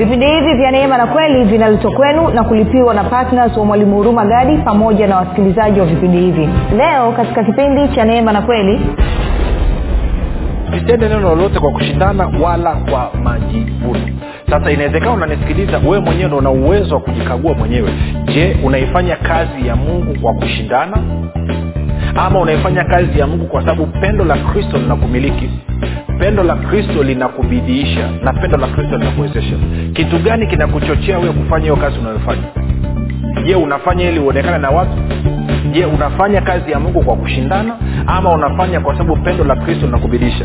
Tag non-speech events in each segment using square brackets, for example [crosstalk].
vipindi hivi vya neema na kweli vinaletwa kwenu na kulipiwa na ptns wa mwalimu huruma gadi pamoja na wasikilizaji wa vipindi hivi. Leo katika kipindi cha neema na kweli sitende neno lolote kwa kushindana wala kwa majivuno. Sasa inawezekana unanisikiliza wewe mwenyewe ndo una uwezo wa kujikagua mwenyewe. Je unaifanya kazi ya mungu kwa kushindana? Ama unaifanya kazi ya mungu kwa sababu pendo la kristo linakumiliki pendo la kristo linakubidiisha na pendo la kristo linakuwezesha. Kitu gani kinakuchochea wewe kufanya hiyo kazi unayofanya? Je unafanya ili uonekane na watu? Je unafanya kazi ya mungu kwa kushindana? Ama unafanya kwa sababu pendo la kristo linakubidisha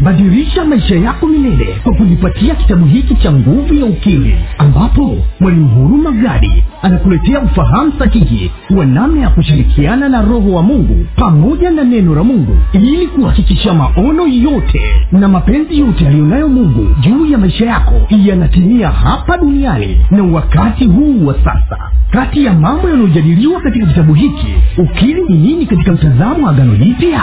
badilisha maisha yako milele kwa kujipatia kitabu hiki cha nguvu ya ukimwi ambapo mwalimu huruma gadi anakuletea ufahamu sahihi wa namna ya kushirikiana na roho wa mungu pamoja na neno la mungu ili kuhakikisha maono yote na mapenzi yote yaliyonayo mungu juu ya maisha yako yanatimia hapa duniani na wakati huu wa sasa. Kati ya mambo yanayojadiliwa katika kitabu hiki ukili ni nini katika mtazamo wa agano jipya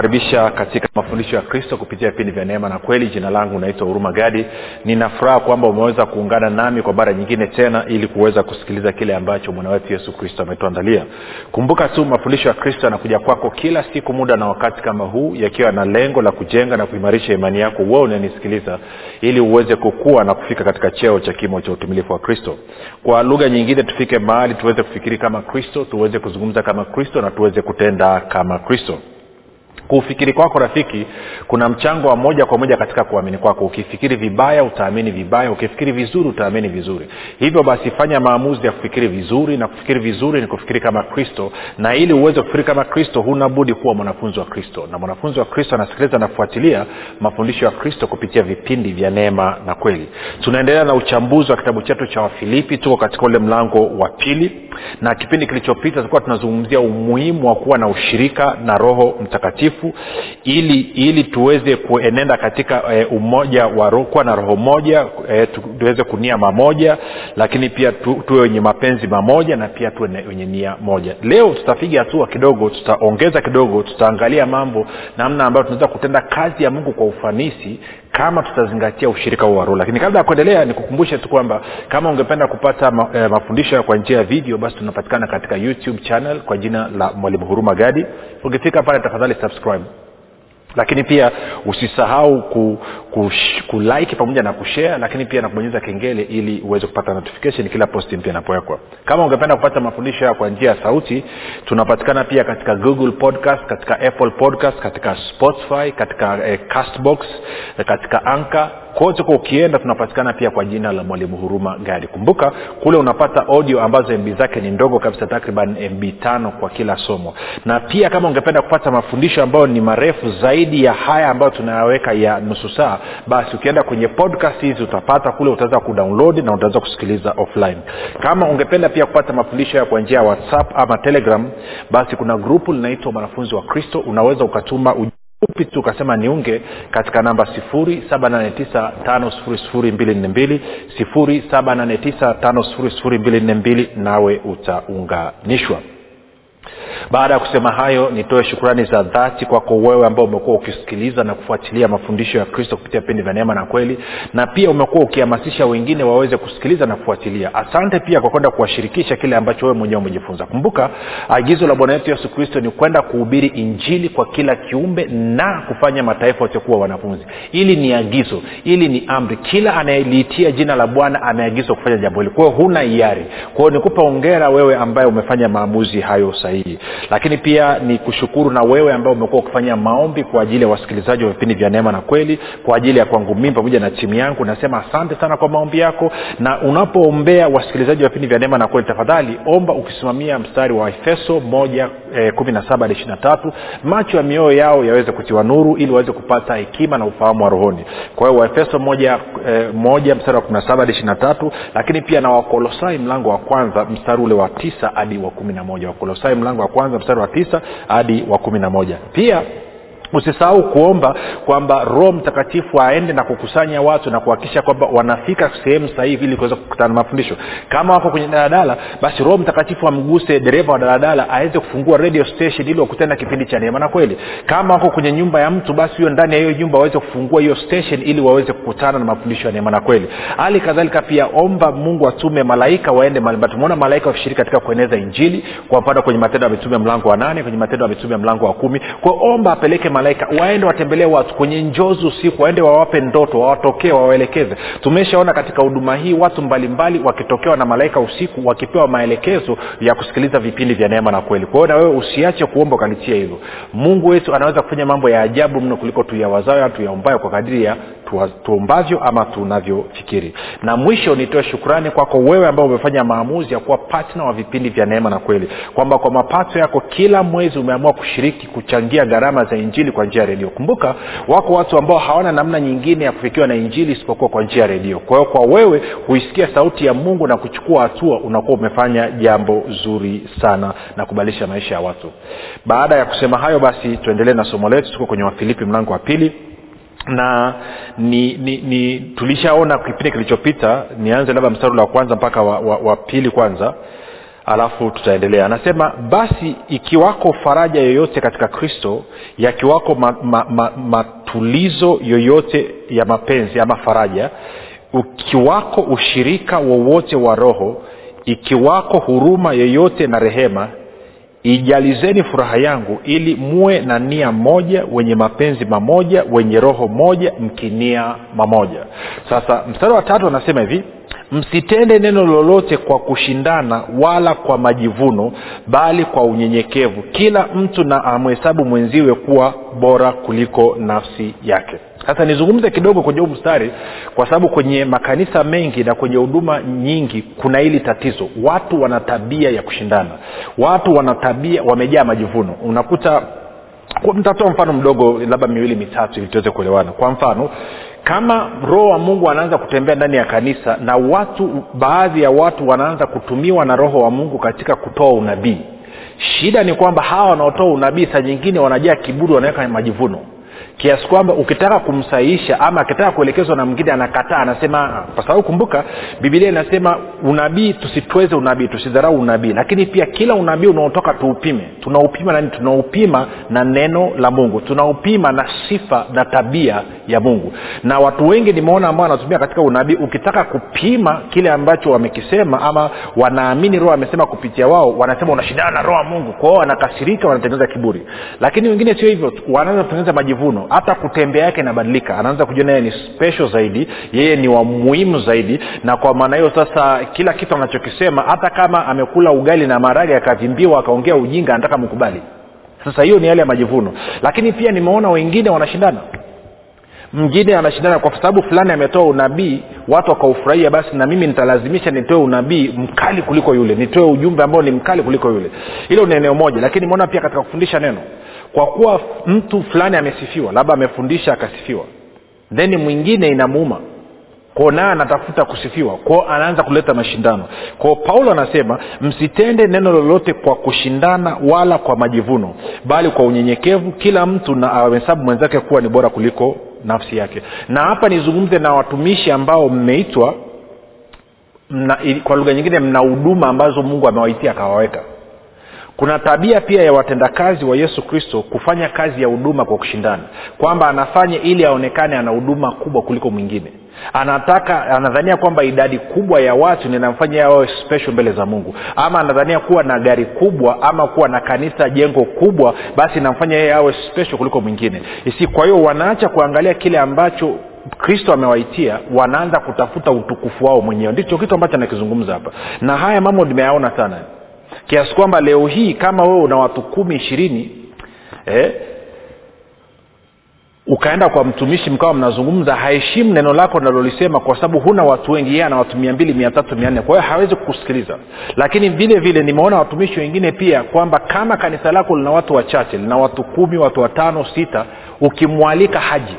nakukaribisha katika mafundisho ya kristo kupitia vipindi vya neema na kweli. Jina langu naitwa huruma gadi. Ninafuraha kwamba umeweza kuungana nami kwa mara nyingine tena ili kuweza kusikiliza kile ambacho mwana wetu yesu kristo ametuandalia. Kumbuka tu mafundisho ya kristo yanakuja kwako kila siku muda na wakati kama huu yakiwa na lengo la kujenga na kuimarisha imani yako wewe unanisikiliza ili uweze kukua na kufika katika cheo cha kimo cha utumilifu wa kristo. Kwa lugha nyingine tufike mahali tuweze kufikiri kama kristo tuweze kuzungumza kama kristo na tuweze kutenda kama kristo kuufikiri kwako rafiki kuna mchango wa moja kwa moja katika kuamini kwako. Ukifikiri vibaya utaamini vibaya. Ukifikiri vizuri utaamini vizuri. Hivyo basi fanya maamuzi ya kufikiri vizuri na kufikiri vizuri ni kufikiri kama kristo. Na ili uweze kufikiri kama kristo huna kuwa mwanafunzi wa kristo. Na mwanafunzi wa kristo anasikiliza anafuatilia mafundisho ya kristo kupitia vipindi vya neema na kweli. Tunaendelea na uchambuzi wa kitabu chetu cha wafilipi. Tuko katika ule mlango wa pili. Na kipindi kilichopita tulikuwa tunazungumzia umuhimu wa kuwa na ushirika na roho mtakatifu ili ili tuweze kuenenda katika e, umoja wa kuwa na roho moja e, tuweze kunia mamoja lakini pia tu, tuwe wenye mapenzi mamoja na pia tuwe wenye nia moja. Leo tutapiga hatua kidogo tutaongeza kidogo tutaangalia mambo namna ambayo tunaweza kutenda kazi ya mungu kwa ufanisi kama tutazingatia ushirika huu wa roho lakini kabla ya kuendelea nikukumbushe tu kwamba kama ungependa kupata ma, e, mafundisho kwa njia ya video basi tunapatikana katika youtube channel kwa jina la mwalimu huruma gadi. Ukifika pale tafadhali subscribe lakini pia usisahau ku, ku, kulike pamoja na kushare lakini pia na kubonyeza kengele ili uweze kupata notification kila posti mpya inapowekwa. Kama ungependa kupata mafundisho haya kwa njia ya sauti tunapatikana pia katika google podcast katika apple podcast katika spotify katika eh, castbox eh, katika anka kote kwa ukienda tunapatikana pia kwa jina la mwalimu huruma gadi kumbuka kule unapata audio ambazo mb zake ni ndogo kabisa takriban mb tano kwa kila somo. Na pia kama ungependa kupata mafundisho ambayo ni marefu zaidi ya haya ambayo tunayaweka ya nusu saa basi ukienda kwenye podcast hizi utapata kule utaweza kudownload na utaweza kusikiliza offline. Kama ungependa pia kupata mafundisho ya kwa njia ya whatsapp ama telegram basi kuna grupu linaitwa mwanafunzi wa kristo. Unaweza ukatuma uj- fupi tu ukasema niunge katika namba 7895242 7895242 nawe utaunganishwa baada ya kusema hayo nitoe shukrani za dhati kwako wewe ambao umekuwa ukisikiliza na kufuatilia mafundisho ya kristo kupitia vipindi vya neema na kweli na pia umekuwa ukihamasisha wengine waweze kusikiliza na kufuatilia. Asante pia kwa kwenda kuwashirikisha kile ambacho wewe mwenyewe umejifunza. Kumbuka agizo la bwana wetu yesu kristo ni kwenda kuhubiri injili kwa kila kiumbe na kufanya mataifa yote kuwa wanafunzi. Ili ni agizo ili ni amri. Kila anayeliitia jina la bwana ameagizwa kufanya jambo hili. Kwao huna hiari. Kwao nikupa ongera wewe ambaye umefanya maamuzi hayo sahihi lakini pia ni kushukuru na wewe ambao umekuwa ukifanya maombi kwa ajili ya wasikilizaji wa vipindi vya neema na kweli kwa ajili ya kwangu mimi pamoja na timu yangu. Nasema asante sana kwa maombi yako. Na unapoombea wasikilizaji wa vipindi vya neema na kweli tafadhali omba ukisimamia mstari wa efeso moja tatu. Macho ya mioyo yao yaweze kutiwa nuru ili waweze kupata hekima na ufahamu wa rohoni. Kwa hiyo waefeso eh, mstari wa kumi na saba hadi ishiri na tatu. Lakini pia na wakolosai mlango wa kwanza mstari ule wa tisa hadi wa kumi na moja. Wakolosai mlango wa kwanza mstari wa tisa hadi wa kumi na moja. Pia usisahau kuomba kwamba roho mtakatifu aende na kukusanya watu na kuhakikisha kwamba wanafika sehemu sahihi ili kuweza kukutana na mafundisho. Kama wako kwenye daladala basi roho mtakatifu amguse dereva wa daladala aweze kufungua radio station ili wakutana na kipindi cha neema na kweli. Kama wako kwenye nyumba ya mtu basi huyo ndani ya hiyo nyumba waweze kufungua hiyo station ili waweze kukutana na mafundisho ya neema na kweli. Hali kadhalika pia omba mungu atume malaika waende mbalimbali tumeona malaika wakishiriki katika kueneza injili. Kwa mfano kwenye matendo ya mitume mlango wa nane kwenye matendo ya mitume mlango wa kumi. Kwao omba apeleke malaika. Waende watembelee watu kwenye njozi usiku waende wawape ndoto wawatokee wawaelekeze. Tumeshaona katika huduma hii watu mbalimbali wakitokewa na malaika usiku wakipewa maelekezo ya kusikiliza vipindi vya neema na kweli. Kwa hiyo na wewe usiache kuomba ukalitia hilo mungu wetu anaweza kufanya mambo ya ajabu mno kuliko tuyawazao tuyaombayo kwa kadiri ya tuombavyo ama tunavyofikiri. Na mwisho nitoe shukrani kwako wewe ambao umefanya maamuzi ya kuwa patna wa vipindi vya neema na kweli. Kwamba kwa mapato yako kila mwezi umeamua kushiriki kuchangia gharama za injili kwa njia ya redio. Kumbuka wako watu ambao hawana namna nyingine ya kufikiwa na injili isipokuwa kwa njia ya redio. Kwa hiyo kwa wewe huisikia sauti ya mungu na kuchukua hatua unakuwa umefanya jambo zuri sana na kubadilisha maisha ya watu. Baada ya kusema hayo basi tuendelee na somo letu. Tuko kwenye wafilipi mlango wa pili na ni, ni, ni tulishaona kipindi kilichopita nianze labda mstari wa kwanza mpaka wa, wa, wa pili kwanza alafu tutaendelea. Anasema basi ikiwako faraja yoyote katika kristo yakiwako ma, ma, ma, matulizo yoyote ya mapenzi ama faraja ukiwako ushirika wowote wa roho ikiwako huruma yoyote na rehema ijalizeni furaha yangu ili muwe na nia moja wenye mapenzi mamoja wenye roho moja mkinia mamoja. Sasa mstari wa tatu anasema hivi msitende neno lolote kwa kushindana wala kwa majivuno bali kwa unyenyekevu. Kila mtu na amhesabu mwenziwe kuwa bora kuliko nafsi yake sasa nizungumze kidogo kwenye huu mstari kwa sababu kwenye makanisa mengi na kwenye huduma nyingi kuna hili tatizo. Watu wana tabia ya kushindana. Watu wana tabia wamejaa majivuno. Unakuta nitatoa mfano mdogo labda miwili mitatu ili tuweze kuelewana. Kwa mfano kama roho wa mungu anaanza kutembea ndani ya kanisa na watu baadhi ya watu wanaanza kutumiwa na roho wa mungu katika kutoa unabii. Shida ni kwamba hawa wanaotoa unabii saa nyingine wanajaa kiburi wanaweka majivuno kiasi kwamba ukitaka kumsaisha ama akitaka kuelekezwa na mwingine anakataa anasema kwa sababu kumbuka bibilia inasema unabii tusitweze unabii tusidharau unabii. Lakini pia kila unabii unaotoka tuupime. Tunaupima nani tunaupima na neno la mungu. Tunaupima na sifa na tabia ya mungu. Na watu wengi nimeona ambao wanatumia katika unabii ukitaka kupima kile ambacho wamekisema ama wanaamini roho amesema kupitia wao wanasema unashindana na roho wa mungu. Kwao wanakasirika wanatengeneza kiburi. Lakini wengine sio hivyo wanaanza kutengeneza majivuno hata kutembea yake inabadilika. Anaanza kujiona yeye ni special zaidi yeye ni wa muhimu zaidi. Na kwa maana hiyo sasa kila kitu anachokisema hata kama amekula ugali na marage akavimbiwa akaongea ujinga anataka mkubali sasa hiyo ni hali ya majivuno. Lakini pia nimeona wengine wanashindana. Mngine anashindana kwa sababu fulani ametoa unabii watu wakaufurahia basi na mimi nitalazimisha nitoe unabii mkali kuliko yule. Nitoe ujumbe ambao ni mkali kuliko yule. Hilo ni eneo moja. Lakini imeona pia katika kufundisha neno kwa kuwa mtu fulani amesifiwa labda amefundisha akasifiwa then mwingine inamuuma. Kwao naye anatafuta kusifiwa kwao anaanza kuleta mashindano. Kwao paulo anasema msitende neno lolote kwa kushindana wala kwa majivuno bali kwa unyenyekevu kila mtu na ahesabu mwenzake kuwa ni bora kuliko nafsi yake. Na hapa nizungumze na watumishi ambao mmeitwa mna, kwa lugha nyingine mna huduma ambazo mungu amewaitia akawaweka kuna tabia pia ya watendakazi wa yesu kristo kufanya kazi ya huduma kwa kushindana. Kwamba anafanya ili aonekane ana huduma kubwa kuliko mwingine. Anataka anadhania kwamba idadi kubwa ya watu ninamfanya wawe special mbele za mungu. Ama anadhania kuwa na gari kubwa ama kuwa na kanisa jengo kubwa basi inamfanya yeye awe special kuliko mwingine. Isi kwa hiyo wanaacha kuangalia kile ambacho kristo amewaitia wanaanza kutafuta utukufu wao mwenyewe. Ndicho kitu ambacho anakizungumza hapa. Na haya mambo nimeyaona sana kiasi kwamba leo hii kama wewe una watu kumi ishirini eh, ukaenda kwa mtumishi mkawa mnazungumza haheshimu neno lako nalolisema kwa sababu huna watu wengi yeye ana watu mia mbili mia tatu mia nne. Kwa hiyo hawezi kukusikiliza. Lakini vile vile nimeona watumishi wengine pia kwamba kama kanisa lako lina watu wachache lina watu kumi watu watano sita ukimwalika haji.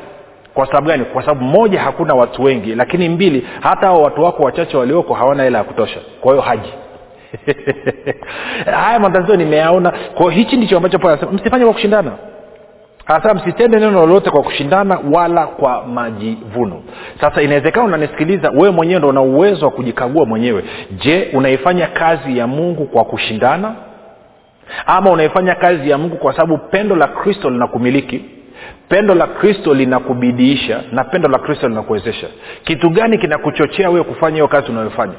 Kwa sababu gani? Kwa sababu moja hakuna watu wengi. Lakini mbili hata hao watu wako wachache walioko hawana hela ya kutosha. Kwa hiyo haji [laughs] haya matatizo nimeyaona. Kwao hichi ndicho ambacho paulo anasema msifanye kwa kushindana. Anasema msitende neno lolote kwa kushindana wala kwa majivuno. Sasa inawezekana unanisikiliza wewe mwenyewe ndo una uwezo wa kujikagua mwenyewe. Je unaifanya kazi ya mungu kwa kushindana? Ama unaifanya kazi ya mungu kwa sababu pendo la kristo linakumiliki? Pendo la kristo linakubidiisha na pendo la kristo linakuwezesha. Kitu gani kinakuchochea wewe kufanya hiyo kazi unayofanya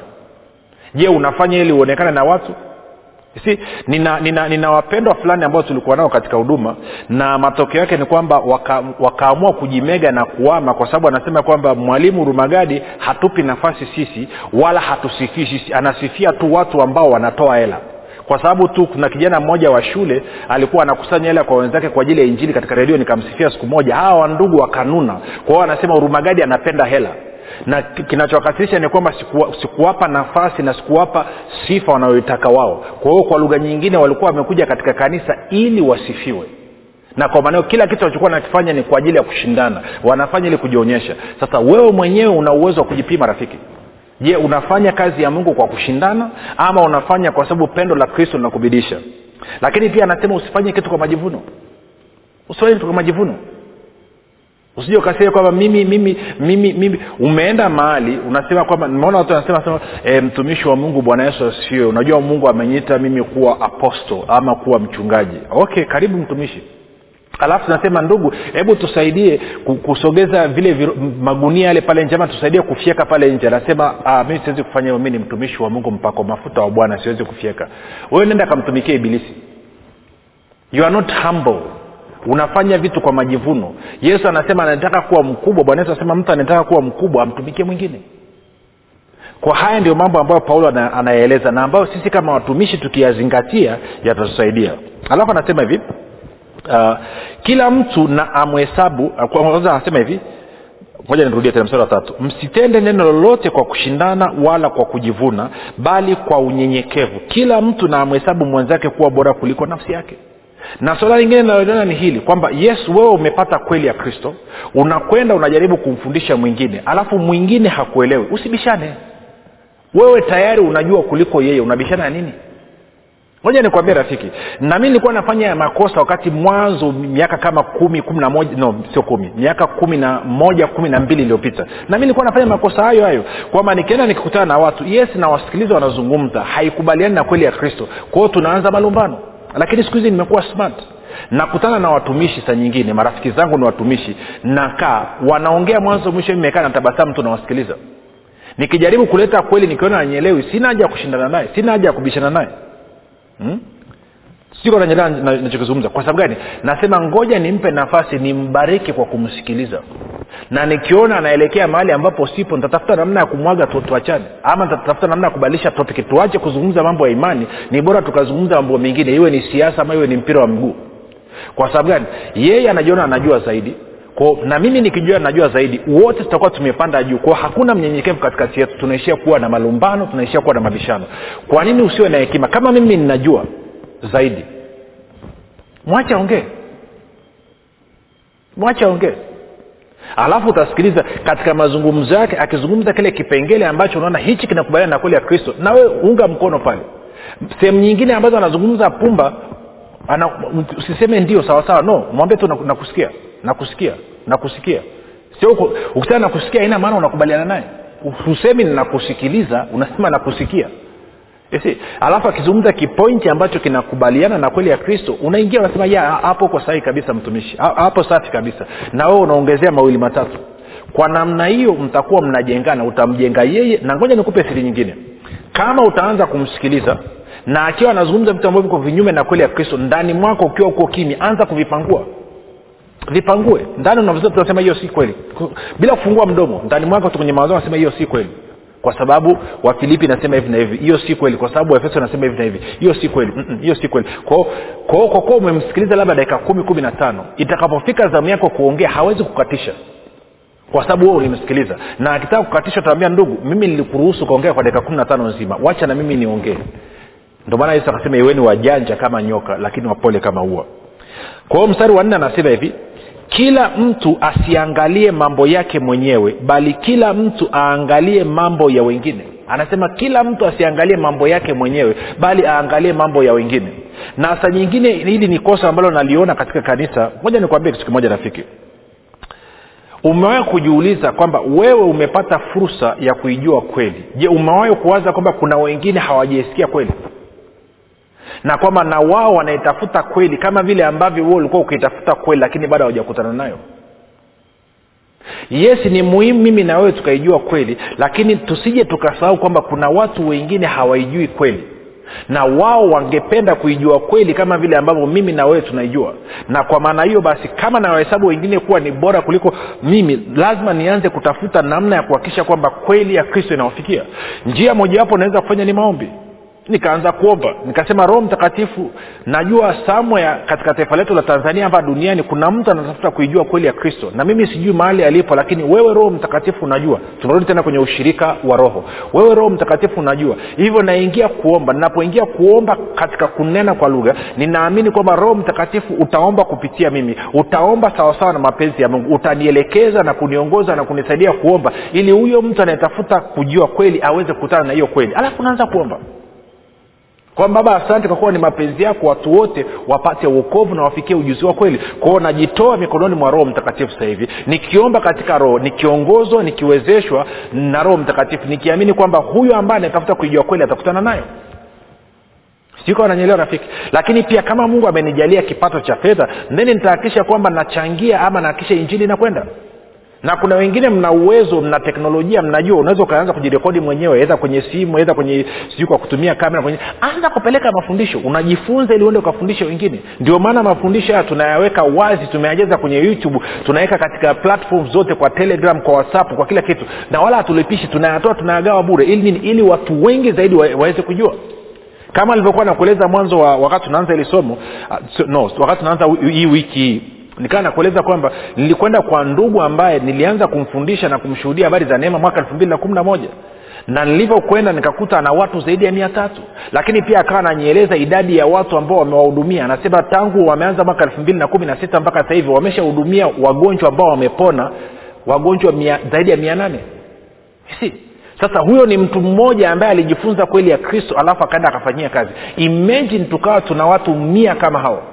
je unafanya ili uonekane na watu? Si nina, nina, nina wapendwa fulani ambao tulikuwa nao katika huduma na matokeo yake ni kwamba waka, wakaamua kujimega na kuama kwa sababu anasema kwamba mwalimu rumagadi hatupi nafasi sisi wala hatusifii sisi anasifia tu watu ambao wanatoa hela. Kwa sababu tu kuna kijana mmoja wa shule alikuwa anakusanya hela kwa wenzake kwa ajili ya injili katika redio nikamsifia siku moja. Hawa wandugu wakanuna. Kwa hiyo anasema urumagadi anapenda hela na kinachowakasirisha ni kwamba sikuwapa siku nafasi na sikuwapa sifa wanayoitaka wao. Kwa hiyo kwa lugha nyingine walikuwa wamekuja katika kanisa ili wasifiwe. Na kwa maanao kila kitu walichokuwa nakifanya ni kwa ajili ya kushindana. Wanafanya ili kujionyesha. Sasa wewe mwenyewe una uwezo wa kujipima rafiki. Je unafanya kazi ya mungu kwa kushindana ama unafanya kwa sababu pendo la kristo linakubidisha? Lakini pia anasema usifanye kitu kwa majivuno. Usifanye kitu kwa majivuno usije ukasema kwamba mimi mimi mimi mimi. Umeenda mahali unasema kwamba nimeona watu wanasema sema e, mtumishi wa mungu bwana yesu asifiwe. Unajua mungu amenyita mimi kuwa aposto ama kuwa mchungaji. Okay karibu mtumishi. Alafu tunasema ndugu hebu tusaidie kusogeza vile viru, magunia yale pale nje tusaidie kufyeka pale nje. Anasema mi siwezi kufanya hivyo mi ni mtumishi wa mungu mpako mafuta wa bwana siwezi kufyeka. Wewe nenda kamtumikia ibilisi. You are not humble unafanya vitu kwa majivuno. Yesu anasema anataka kuwa mkubwa. Bwana yesu anasema mtu anataka kuwa mkubwa amtumikie mwingine. Kwa haya ndio mambo ambayo paulo anayaeleza na ambayo sisi kama watumishi tukiyazingatia yatatusaidia. Alafu anasema hivi uh, kila mtu na amhesabu uh, kwanza anasema hivi moja nirudie tena mstari wa tatu. Msitende neno lolote kwa kushindana wala kwa kujivuna bali kwa unyenyekevu. Kila mtu na amhesabu mwenzake kuwa bora kuliko nafsi yake na suala lingine linaloendana ni hili kwamba yesu wewe umepata kweli ya kristo unakwenda unajaribu kumfundisha mwingine alafu mwingine hakuelewi usibishane. Wewe tayari unajua kuliko yeye unabishana nini? Moja nikuambia rafiki na mi nilikuwa nafanya makosa wakati mwanzo miaka kama kumi kumi na moja no sio kumi miaka kumi na moja kumi na mbili iliyopita. Na mi nilikuwa nafanya makosa hayo hayo kwamba nikienda nikikutana na watu yes nawasikiliza wanazungumza haikubaliani na kweli ya kristo. Kwao tunaanza malumbano lakini siku hizi nimekuwa smart. Nakutana na watumishi saa nyingine marafiki zangu ni watumishi nakaa wanaongea mwanzo mwisho mekaa na tabasamu tu nawasikiliza. Nikijaribu kuleta kweli nikiona nanyelewi sina haja ya kushindana naye sina haja ya kubishana naye. Hmm? Siko nachokizungumza kwa sababu gani? Nasema ngoja nimpe nafasi nimbariki kwa kumsikiliza. Na nikiona anaelekea mahali ambapo sipo nitatafuta namna ya kumwaga tu, tuachane. Ama nitatafuta namna ya kubadilisha topic tuache kuzungumza mambo ya imani. Ni bora tukazungumza mambo mengine iwe ni siasa ama iwe ni mpira wa mguu. Kwa sababu gani? Yeye anajiona anajua zaidi. Kwa na mimi nikijua najua zaidi wote tutakuwa tumepanda juu. Kwao hakuna mnyenyekevu katikati yetu. Tunaishia kuwa na malumbano tunaishia kuwa na mabishano. Kwa nini usiwe na hekima? Kama mimi ninajua zaidi. Mwache aongee mwache aongee alafu utasikiliza katika mazungumzo yake akizungumza kile kipengele ambacho unaona hichi kinakubaliana na kweli ya kristo. Na we unga mkono pale. Sehemu nyingine ambazo anazungumza pumba ana, usiseme ndio sawasawa no mwambie tu nakusikia nakusikia nakusikia. Sio ukisema nakusikia haina maana unakubaliana naye. Usemi nakusikiliza unasema nakusikia Alafu akizungumza kipointi ambacho kinakubaliana na kweli ya kristo unaingia unasema ya hapo uko sahihi kabisa mtumishi. Hapo safi kabisa. Na wewe unaongezea mawili matatu. Kwa namna hiyo mtakuwa mnajengana utamjenga yeye. Na ngoja nikupe siri nyingine. Kama utaanza kumsikiliza na akiwa anazungumza vitu ambavyo viko vinyume na kweli ya kristo ndani mwako ukiwa uko kimya anza kuvipangua. Vipangue. Ndani unasema hiyo si kweli. Bila kufungua mdomo ndani mwako tu kwenye mawazo anasema hiyo si kweli kwa sababu wafilipi nasema hivi na hivi. Hiyo si kweli. Kwa sababu waefeso nasema hivi na hivi. Hiyo si kweli. Hiyo si kweli. Kwao kwa umemsikiliza labda dakika kumi kumi na tano itakapofika zamu yako kuongea hawezi kukatisha. Kwa sababu wewe ulimsikiliza. Na akitaka kukatisha utaambia ndugu mimi nilikuruhusu kuongea kwa dakika kumi na tano nzima. Wacha na mimi niongee. Ndio maana yesu akasema iweni wajanja kama nyoka lakini wapole kama ua. Kwa hiyo mstari wa nne anasema hivi kila mtu asiangalie mambo yake mwenyewe bali kila mtu aangalie mambo ya wengine. Anasema kila mtu asiangalie mambo yake mwenyewe bali aangalie mambo ya wengine. Na saa nyingine hili ni kosa ambalo naliona katika kanisa. Moja nikwambie kitu kimoja rafiki. Umewahi kujiuliza kwamba wewe umepata fursa ya kuijua kweli? Je umewahi kuwaza kwamba kuna wengine hawajaisikia kweli na kwamba na wao wanaitafuta kweli kama vile ambavyo huo ulikuwa ukiitafuta kweli lakini bado hawajakutana nayo. Yes ni muhimu mimi na wewe tukaijua kweli lakini tusije tukasahau kwamba kuna watu wengine hawaijui kweli. Na wao wangependa kuijua kweli kama vile ambavyo mimi na wewe tunaijua. Na kwa maana hiyo basi kama nawahesabu wengine kuwa ni bora kuliko mimi lazima nianze kutafuta namna ya kuhakikisha kwamba kweli ya kristo inawafikia. Njia mojawapo naweza kufanya ni maombi nikaanza kuomba. Nikasema roho mtakatifu najua samwea katika taifa letu la tanzania hapa duniani kuna mtu anatafuta kuijua kweli ya kristo. Na mimi sijui mahali alipo lakini wewe roho mtakatifu unajua tunarudi tena kwenye ushirika wa roho. Wewe roho mtakatifu unajua hivyo naingia kuomba. Ninapoingia kuomba katika kunena kwa lugha ninaamini kwamba roho mtakatifu utaomba kupitia mimi. Utaomba sawasawa na mapenzi ya mungu. Utanielekeza na kuniongoza na kunisaidia kuomba ili huyo mtu anayetafuta kujua kweli aweze kukutana na hiyo kweli. Alafu unaanza kuomba kwamba baba asante kwa kuwa ni mapenzi yako watu wote wapate uokovu na wafikie ujuzi wa kweli. Kwao najitoa mikononi mwa roho mtakatifu sasa hivi. Nikiomba katika roho nikiongozwa nikiwezeshwa na roho mtakatifu nikiamini kwamba huyo ambaye anatafuta kuijua kweli atakutana nayo. Siko ananyelewa rafiki. Lakini pia kama mungu amenijalia kipato cha fedha then nitahakikisha kwamba nachangia ama nahakikisha injili inakwenda na kuna wengine mna uwezo mna teknolojia mnajua unaweza ukaanza kujirekodi mwenyewe edha kwenye simu edha kwenye sijui kwa kutumia kamera kwenye anza kupeleka mafundisho unajifunza ili uende ukafundisha wengine. Ndio maana mafundisho haya tunayaweka wazi tumeajeza kwenye youtube tunaweka katika platform zote kwa telegram kwa whatsapp kwa kila kitu. Na wala hatulipishi tunayatoa tunayagawa bure. Ili nini? Ili watu wengi zaidi wa, waweze kujua. Kama alivyokuwa nakueleza mwanzo wa wakati tunaanza ili somo uh, no wakati tunaanza hii wiki hii nikaa nakueleza kwamba nilikwenda kwa ndugu ambaye nilianza kumfundisha na kumshuhudia habari za neema mwaka elfu mbili na kumi na moja. Na nilivyokwenda nikakuta ana watu zaidi ya mia tatu. Lakini pia akawa ananieleza idadi ya watu ambao wamewahudumia. Anasema tangu wameanza mwaka elfu mbili na kumi na sita mpaka sasa hivi wameshahudumia wagonjwa ambao wamepona wagonjwa mia, zaidi ya mia nane. Si sasa huyo ni mtu mmoja ambaye alijifunza kweli ya kristo alafu akaenda akafanyia kazi. Imagine tukawa tuna watu mia kama hao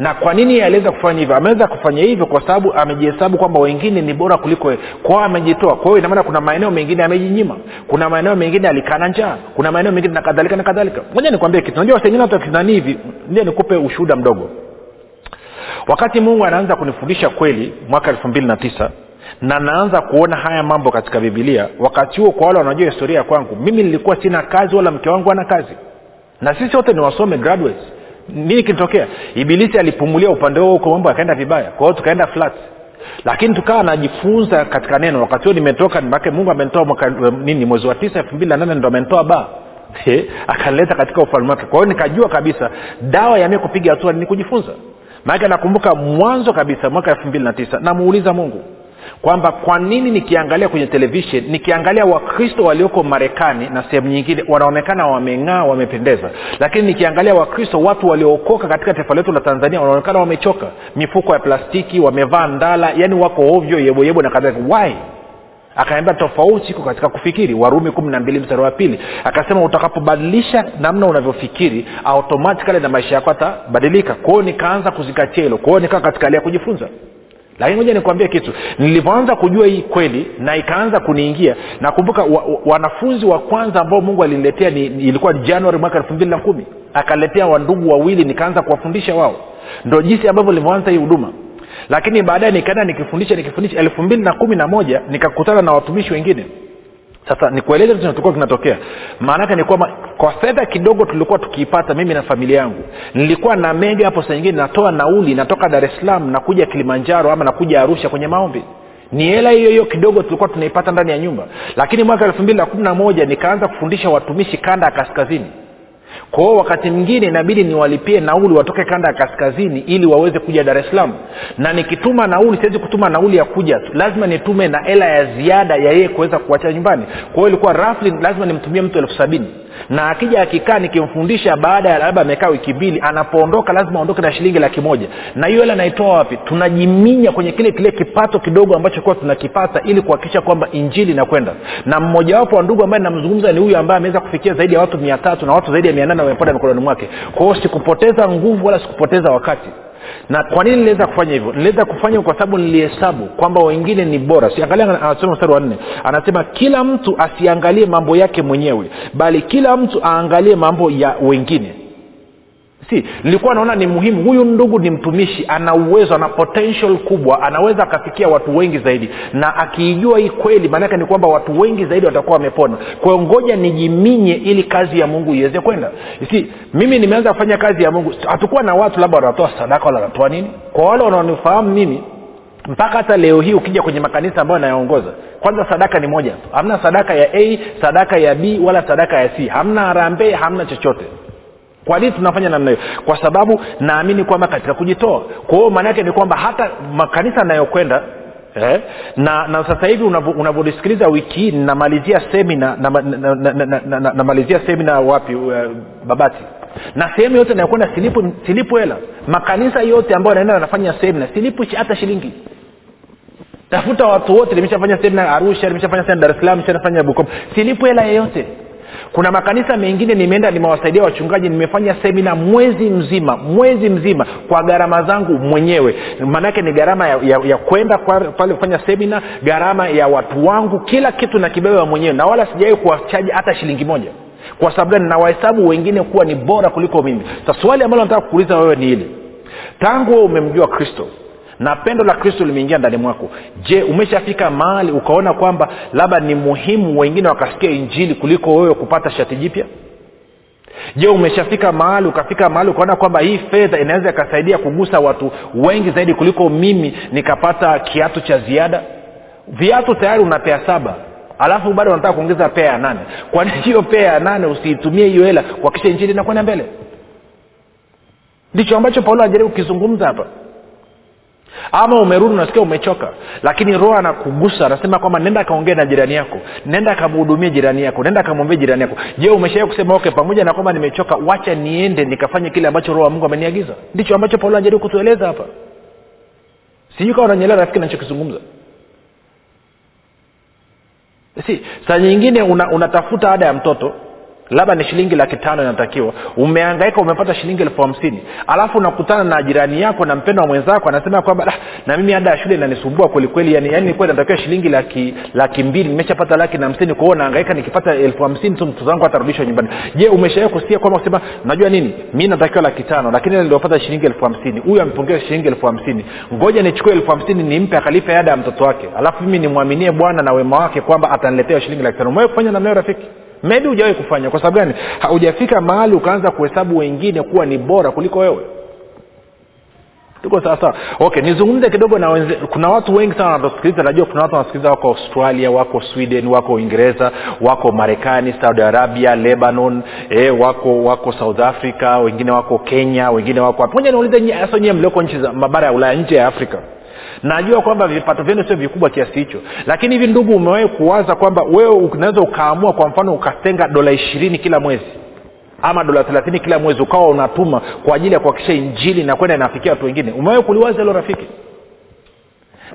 na kwa nini aliweza kufanya hivyo? Ameweza kufanya hivyo kwa sababu amejihesabu kwamba wengine ni bora kuliko kwao amejitoa. Kwa hiyo inamaana kuna maeneo mengine amejinyima. Kuna maeneo mengine alikana njaa. Kuna maeneo mengine na kadhalika na kadhalika. Moja nikwambie kitu. Najua wasengine watu hivi ndio nikupe ushuhuda mdogo. Wakati mungu anaanza kunifundisha kweli mwaka elfu mbili na tisa na naanza kuona haya mambo katika bibilia wakati huo kwa wale wanajua historia kwangu mimi nilikuwa sina kazi wala mke wangu ana kazi. Na sisi wote ni wasome graduates nini kilitokea? Ibilisi alipumulia upande huo huko mambo yakaenda vibaya. Kwa hiyo tukaenda flat. Lakini tukawa najifunza katika neno. Wakati huo nimetoka make mungu amenitoa mwaka nini mwezi wa tisa elfu mbili na nane ndo amenitoa baa. [laughs] Akanileta katika ufalme wake. Kwa hiyo nikajua kabisa dawa ya mie kupiga hatua ni kujifunza. Maanake nakumbuka mwanzo kabisa mwaka elfu mbili na tisa namuuliza mungu kwamba kwa nini nikiangalia kwenye televishen nikiangalia wakristo walioko marekani na sehemu nyingine wanaonekana wameng'aa wamependeza. Lakini nikiangalia wakristo watu waliookoka katika taifa letu la tanzania wanaonekana wamechoka. Mifuko ya plastiki wamevaa ndala yani wako ovyo yeboyebo na kadhalika. Why? Akaambia tofauti iko katika kufikiri. Warumi kumi na mbili mstari wa pili. Akasema utakapobadilisha namna unavyofikiri automatikali na maisha yako atabadilika kwao nikaanza kuzingatia hilo. Kwao nikawa katika hali ya kujifunza lakini moja nikwambie kitu. Nilivyoanza kujua hii kweli na ikaanza kuniingia nakumbuka wa, wa, wanafunzi wa kwanza ambao mungu aliniletea ni, ilikuwa januari mwaka elfu mbili na kumi. Akaletea wandugu wawili nikaanza kuwafundisha wao. Ndo jinsi ambavyo nilivyoanza hii huduma. Lakini baadaye nikaenda nikifundisha nikifundisha elfu mbili na kumi na moja nikakutana na watumishi wengine sasa nikueleze kitu kinachokuwa kinatokea. Maanake ni kwamba kwa fedha kidogo tulikuwa tukiipata mimi na familia yangu. Nilikuwa na mega hapo saa nyingine natoa nauli natoka dar es salaam nakuja kilimanjaro ama nakuja arusha kwenye maombi. Ni hela hiyo hiyo kidogo tulikuwa tunaipata ndani ya nyumba. Lakini mwaka elfu mbili na kumi na moja nikaanza kufundisha watumishi kanda ya kaskazini kwa wakati mwingine inabidi niwalipie nauli watoke kanda ya kaskazini ili waweze kuja dar es salaam. Na nikituma nauli siwezi kutuma nauli ya kuja tu. Lazima nitume na hela ya ziada ya yeye kuweza kuacha nyumbani. Kwa ilikuwa rafli lazima nimtumie mtu elfu sabini. Na akija akikaa nikimfundisha baada ya labda amekaa wiki mbili anapoondoka lazima aondoke na shilingi laki moja. Na hiyo hela naitoa wapi? Tunajiminya kwenye kile kile kipato kidogo ambacho kuwa tunakipata ili kuhakikisha kwamba injili inakwenda. Na mmojawapo wa ndugu ambaye namzungumza ni huyu ambaye ameweza kufikia zaidi ya watu mia tatu na watu zaidi ya mia nane wamepata mikononi mwake. Kwa sikupoteza nguvu wala sikupoteza wakati. Na kwa nini niliweza kufanya hivyo? Niliweza kufanya kwa sababu nilihesabu kwamba wengine ni bora. Siangalia anasema mstari wa nne. Anasema kila mtu asiangalie mambo yake mwenyewe bali kila mtu aangalie mambo ya wengine si nilikuwa naona ni muhimu. Huyu ndugu ni mtumishi ana uwezo ana potential kubwa anaweza akafikia watu wengi zaidi. Na akiijua hii kweli maanake ni kwamba watu wengi zaidi watakuwa wamepona. Kwa ngoja nijiminye ili kazi ya mungu iweze kwenda. Si mimi nimeanza kufanya kazi ya mungu. Hatukuwa na watu labda wanatoa sadaka wala wanatoa nini. Kwa wale wanaonifahamu mimi mpaka hata leo hii ukija kwenye makanisa ambayo nayaongoza kwanza sadaka ni moja tu. Hamna sadaka ya a sadaka ya b wala sadaka ya c. Hamna harambee hamna chochote kwa nini tunafanya namna hiyo? Kwa sababu naamini kwamba katika kujitoa. Kwa hiyo maana ni kwamba hata makanisa anayokwenda Eh, na na sasa hivi unavyolisikiliza wiki hii namalizia semina namalizia na, na, na, na, na, na semina wapi uh, babati. Na sehemu yote nayokwenda silipu silipu hela. Makanisa yote ambayo naenda anafanya semina silipu hata shilingi. Tafuta watu wote nimeshafanya semina arusha nimeshafanya dar es salaam nimeshafanya bukom silipu hela yeyote kuna makanisa mengine nimeenda nimewasaidia wachungaji nimefanya semina mwezi mzima mwezi mzima kwa gharama zangu mwenyewe. Maanaake ni gharama ya, ya, ya kwenda pale kufanya semina gharama ya watu wangu kila kitu na kibeba mwenyewe. Na wala sijawai kuwachaji hata shilingi moja. Kwa sababu gani? Nawahesabu wengine kuwa ni bora kuliko mimi. Sa swali ambalo nataka kukuuliza wewe ni hili. Tangu wewe umemjua kristo na pendo la kristo limeingia ndani mwako. Je umeshafika mahali ukaona kwamba labda ni muhimu wengine wakasikia injili kuliko wewe kupata shati jipya? Je umeshafika mahali ukafika mahali ukaona kwamba hii fedha inaweza ikasaidia kugusa watu wengi zaidi kuliko mimi nikapata kiatu cha ziada? Viatu tayari una pea saba alafu bado unataka kuongeza pea ya nane. Kwani hiyo pea ya nane usiitumie hiyo hela kuakisha injili inakwenda mbele? Ndicho ambacho paulo anajaribu kukizungumza hapa ama umerudi unasikia umechoka. Lakini roho anakugusa anasema kwamba nenda kaongee na jirani yako. Nenda kamhudumie jirani yako. Nenda kamwambie jirani yako. Je umeshawai kusema okay pamoja na kwamba nimechoka wacha niende nikafanye kile ambacho roho wa mungu ameniagiza? Ndicho ambacho paulo anajaribu kutueleza hapa. Sijui kawa unanyelewa rafiki nachokizungumza si saa nyingine una, unatafuta ada ya mtoto labda ni shilingi laki tano inatakiwa. Umeangaika umepata shilingi elfu hamsini. Alafu unakutana na jirani yako na mpendo wa mwenzako anasema kwamba na mimi ada ya shule inanisumbua kwelikweli yani, yani kweli natakiwa shilingi laki laki mbili. Nimeshapata laki na hamsini kwao naangaika nikipata elfu hamsini tu mtoto wangu atarudishwa nyumbani. Je umeshawai kusikia kwamba kusema najua nini? Mi natakiwa laki tano lakini niliopata shilingi elfu hamsini. Huyu amepongea shilingi elfu hamsini. Ngoja nichukue elfu hamsini nimpe akalipe ada ya mtoto wake. Alafu mimi nimwaminie bwana na wema wake kwamba ataniletea shilingi laki tano. Umewai kufanya namnayo rafiki maybe hujawahi kufanya. Kwa sababu gani? Haujafika mahali ukaanza kuhesabu wengine kuwa ni bora kuliko wewe. Tuko sawasawa okay nizungumze kidogo na wenze, kuna watu wengi sana wanatusikiliza najua kuna watu wanasikiliza wako australia wako sweden wako uingereza wako marekani saudi arabia lebanon eh, wako wako south africa wengine wako kenya wengine wako moja niulize hasa nyie mlioko nchi za mabara ya ulaya nje ya afrika najua kwamba vipato vyenu sio vikubwa kiasi hicho lakini hivi ndugu umewahi kuwaza kwamba wewe unaweza ukaamua kwa mfano ukatenga dola ishirini kila mwezi ama dola thelathini kila mwezi ukawa unatuma kwa ajili ya kuhakikisha injili inakwenda inafikia watu wengine? Umewahi kuliwaza hilo rafiki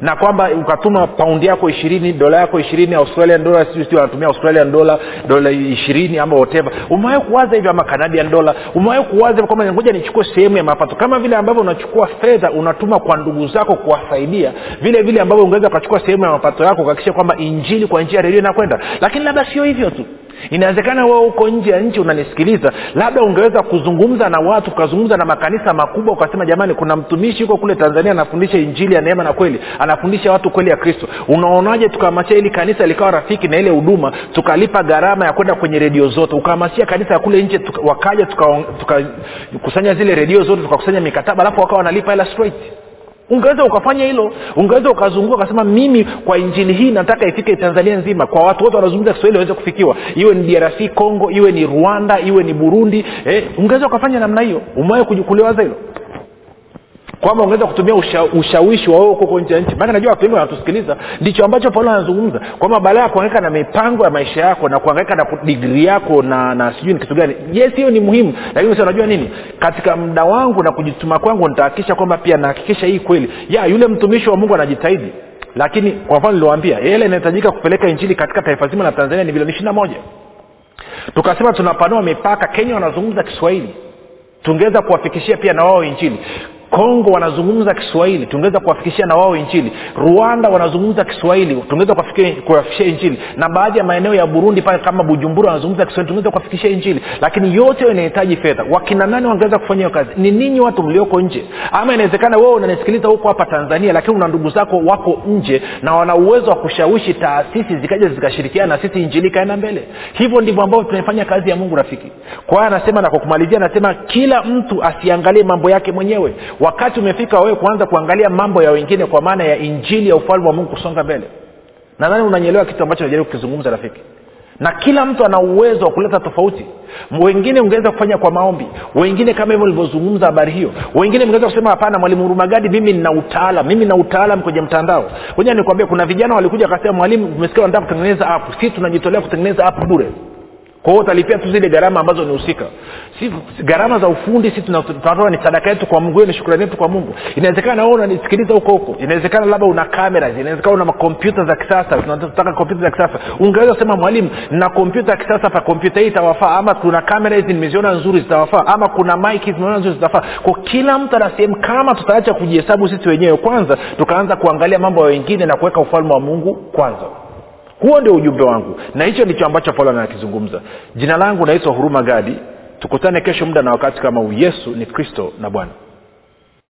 na kwamba ukatuma paundi yako ishirini dola yako ishirini australian dola si wanatumia australian dola dola ishirini ama whatever. Umewahi kuwaza hivyo ama canadian dola umewahi kuwaza kwamba ngoja nichukue sehemu ya mapato? Kama vile ambavyo unachukua fedha unatuma kwa ndugu zako kuwasaidia vile vile ambavyo ungeweza ukachukua sehemu ya mapato yako kuhakikisha kwamba injili kwa njia redio inakwenda. Lakini labda sio hivyo tu inawezekana wewe huko nje ya nchi unanisikiliza labda ungeweza kuzungumza na watu ukazungumza na makanisa makubwa ukasema jamani kuna mtumishi huko kule tanzania anafundisha injili ya neema na kweli anafundisha watu kweli ya kristo. Unaonaje tukahamasisha ili kanisa likawa rafiki na ile huduma tukalipa gharama ya kwenda kwenye redio zote ukahamasisha kanisa ya kule nje tuka, wakaja tukakusanya tuka, zile redio zote tukakusanya mikataba alafu wakawa wanalipa hela straight ungeweza ukafanya hilo ungeweza ukazunguka ukasema mimi kwa injili hii nataka ifike tanzania nzima. Kwa watu wote wanazungumza kiswahili waweze kufikiwa. Iwe ni drc congo iwe ni rwanda iwe ni burundi eh, ungeweza ukafanya namna hiyo. Umewahi kuliwaza hilo kwamba ungeweza kutumia usha, ushawishi wa huko nje ya nchi. Maana najua watu wanatusikiliza ndicho ambacho paulo anazungumza kwamba baada ya kuangaika na mipango ya maisha yako na kuangaika na digrii yako na na sijui ni kitu gani yes hiyo ni muhimu lakini unajua nini? Katika muda wangu na kujituma kwangu nitahakikisha kwamba pia nahakikisha hii kweli. Ya yule mtumishi wa mungu anajitahidi lakini kwa mfano niliwambia hela inahitajika kupeleka injili katika taifa zima la tanzania ni bilioni ishiri na moja. Tukasema tunapanua mipaka kenya wanazungumza kiswahili. Tungeweza kuwafikishia pia na wao injili kongo wanazungumza kiswahili tungeweza kuwafikishia na wao injili. Rwanda wanazungumza kiswahili tungeweza kuwafikishia injili. Na baadhi ya maeneo ya burundi pale kama bujumbura wanazungumza kiswahili tungeweza kuwafikishia injili. Lakini yote inahitaji fedha. Wakina nani wangeweza kufanya hiyo kazi? Ni ninyi watu mlioko nje. Ama inawezekana wewe unanisikiliza huko hapa tanzania lakini una ndugu zako wako nje na wana uwezo wa kushawishi taasisi zikaja zikashirikiana na sisi injili ikaenda mbele. Hivyo ndivyo ambavyo tunaifanya kazi ya mungu rafiki. Kwa anasema na kwa kumalizia anasema kila mtu asiangalie mambo yake mwenyewe wakati umefika wewe kuanza kuangalia mambo ya wengine kwa maana ya injili ya ufalme wa mungu kusonga mbele nadhani unanyelewa kitu ambacho najaribu kukizungumza rafiki. Na kila mtu ana uwezo wa kuleta tofauti. Wengine ungeweza kufanya kwa maombi wengine kama hivyo ulivyozungumza habari hiyo wengine mngeweza kusema hapana mwalimu hurumagadi mimi nina utaalam mimi nina utaalam kwenye mtandao. Kwenye nikwambia kuna vijana walikuja wakasema mwalimu umesikia wanataka kutengeneza app si tunajitolea kutengeneza app bure kwa utalipia tu zile gharama ambazo ni husika. Si gharama za ufundi si tunatoa ni sadaka yetu kwa mungu hiyo ni shukrani yetu kwa mungu. Inawezekana wewe unanisikiliza huko huko. Inawezekana labda una kamera inawezekana una kompyuta za kisasa tunataka kompyuta za kisasa. Ungeweza kusema mwalimu na kompyuta ya kisasa pa kompyuta hii itawafaa ama kuna kamera hizi nimeziona nzuri zitawafaa ama kuna mike zimeona nzuri zitawafaa. Kwa kila mtu ana sehemu kama tutaacha kujihesabu sisi wenyewe kwanza tukaanza kuangalia mambo ya wengine na kuweka ufalme wa mungu kwanza huo ndio ujumbe wangu. Na hicho ndicho ambacho paulo anakizungumza. Jina langu naitwa huruma gadi. Tukutane kesho muda na wakati kama huu. Yesu ni kristo na bwana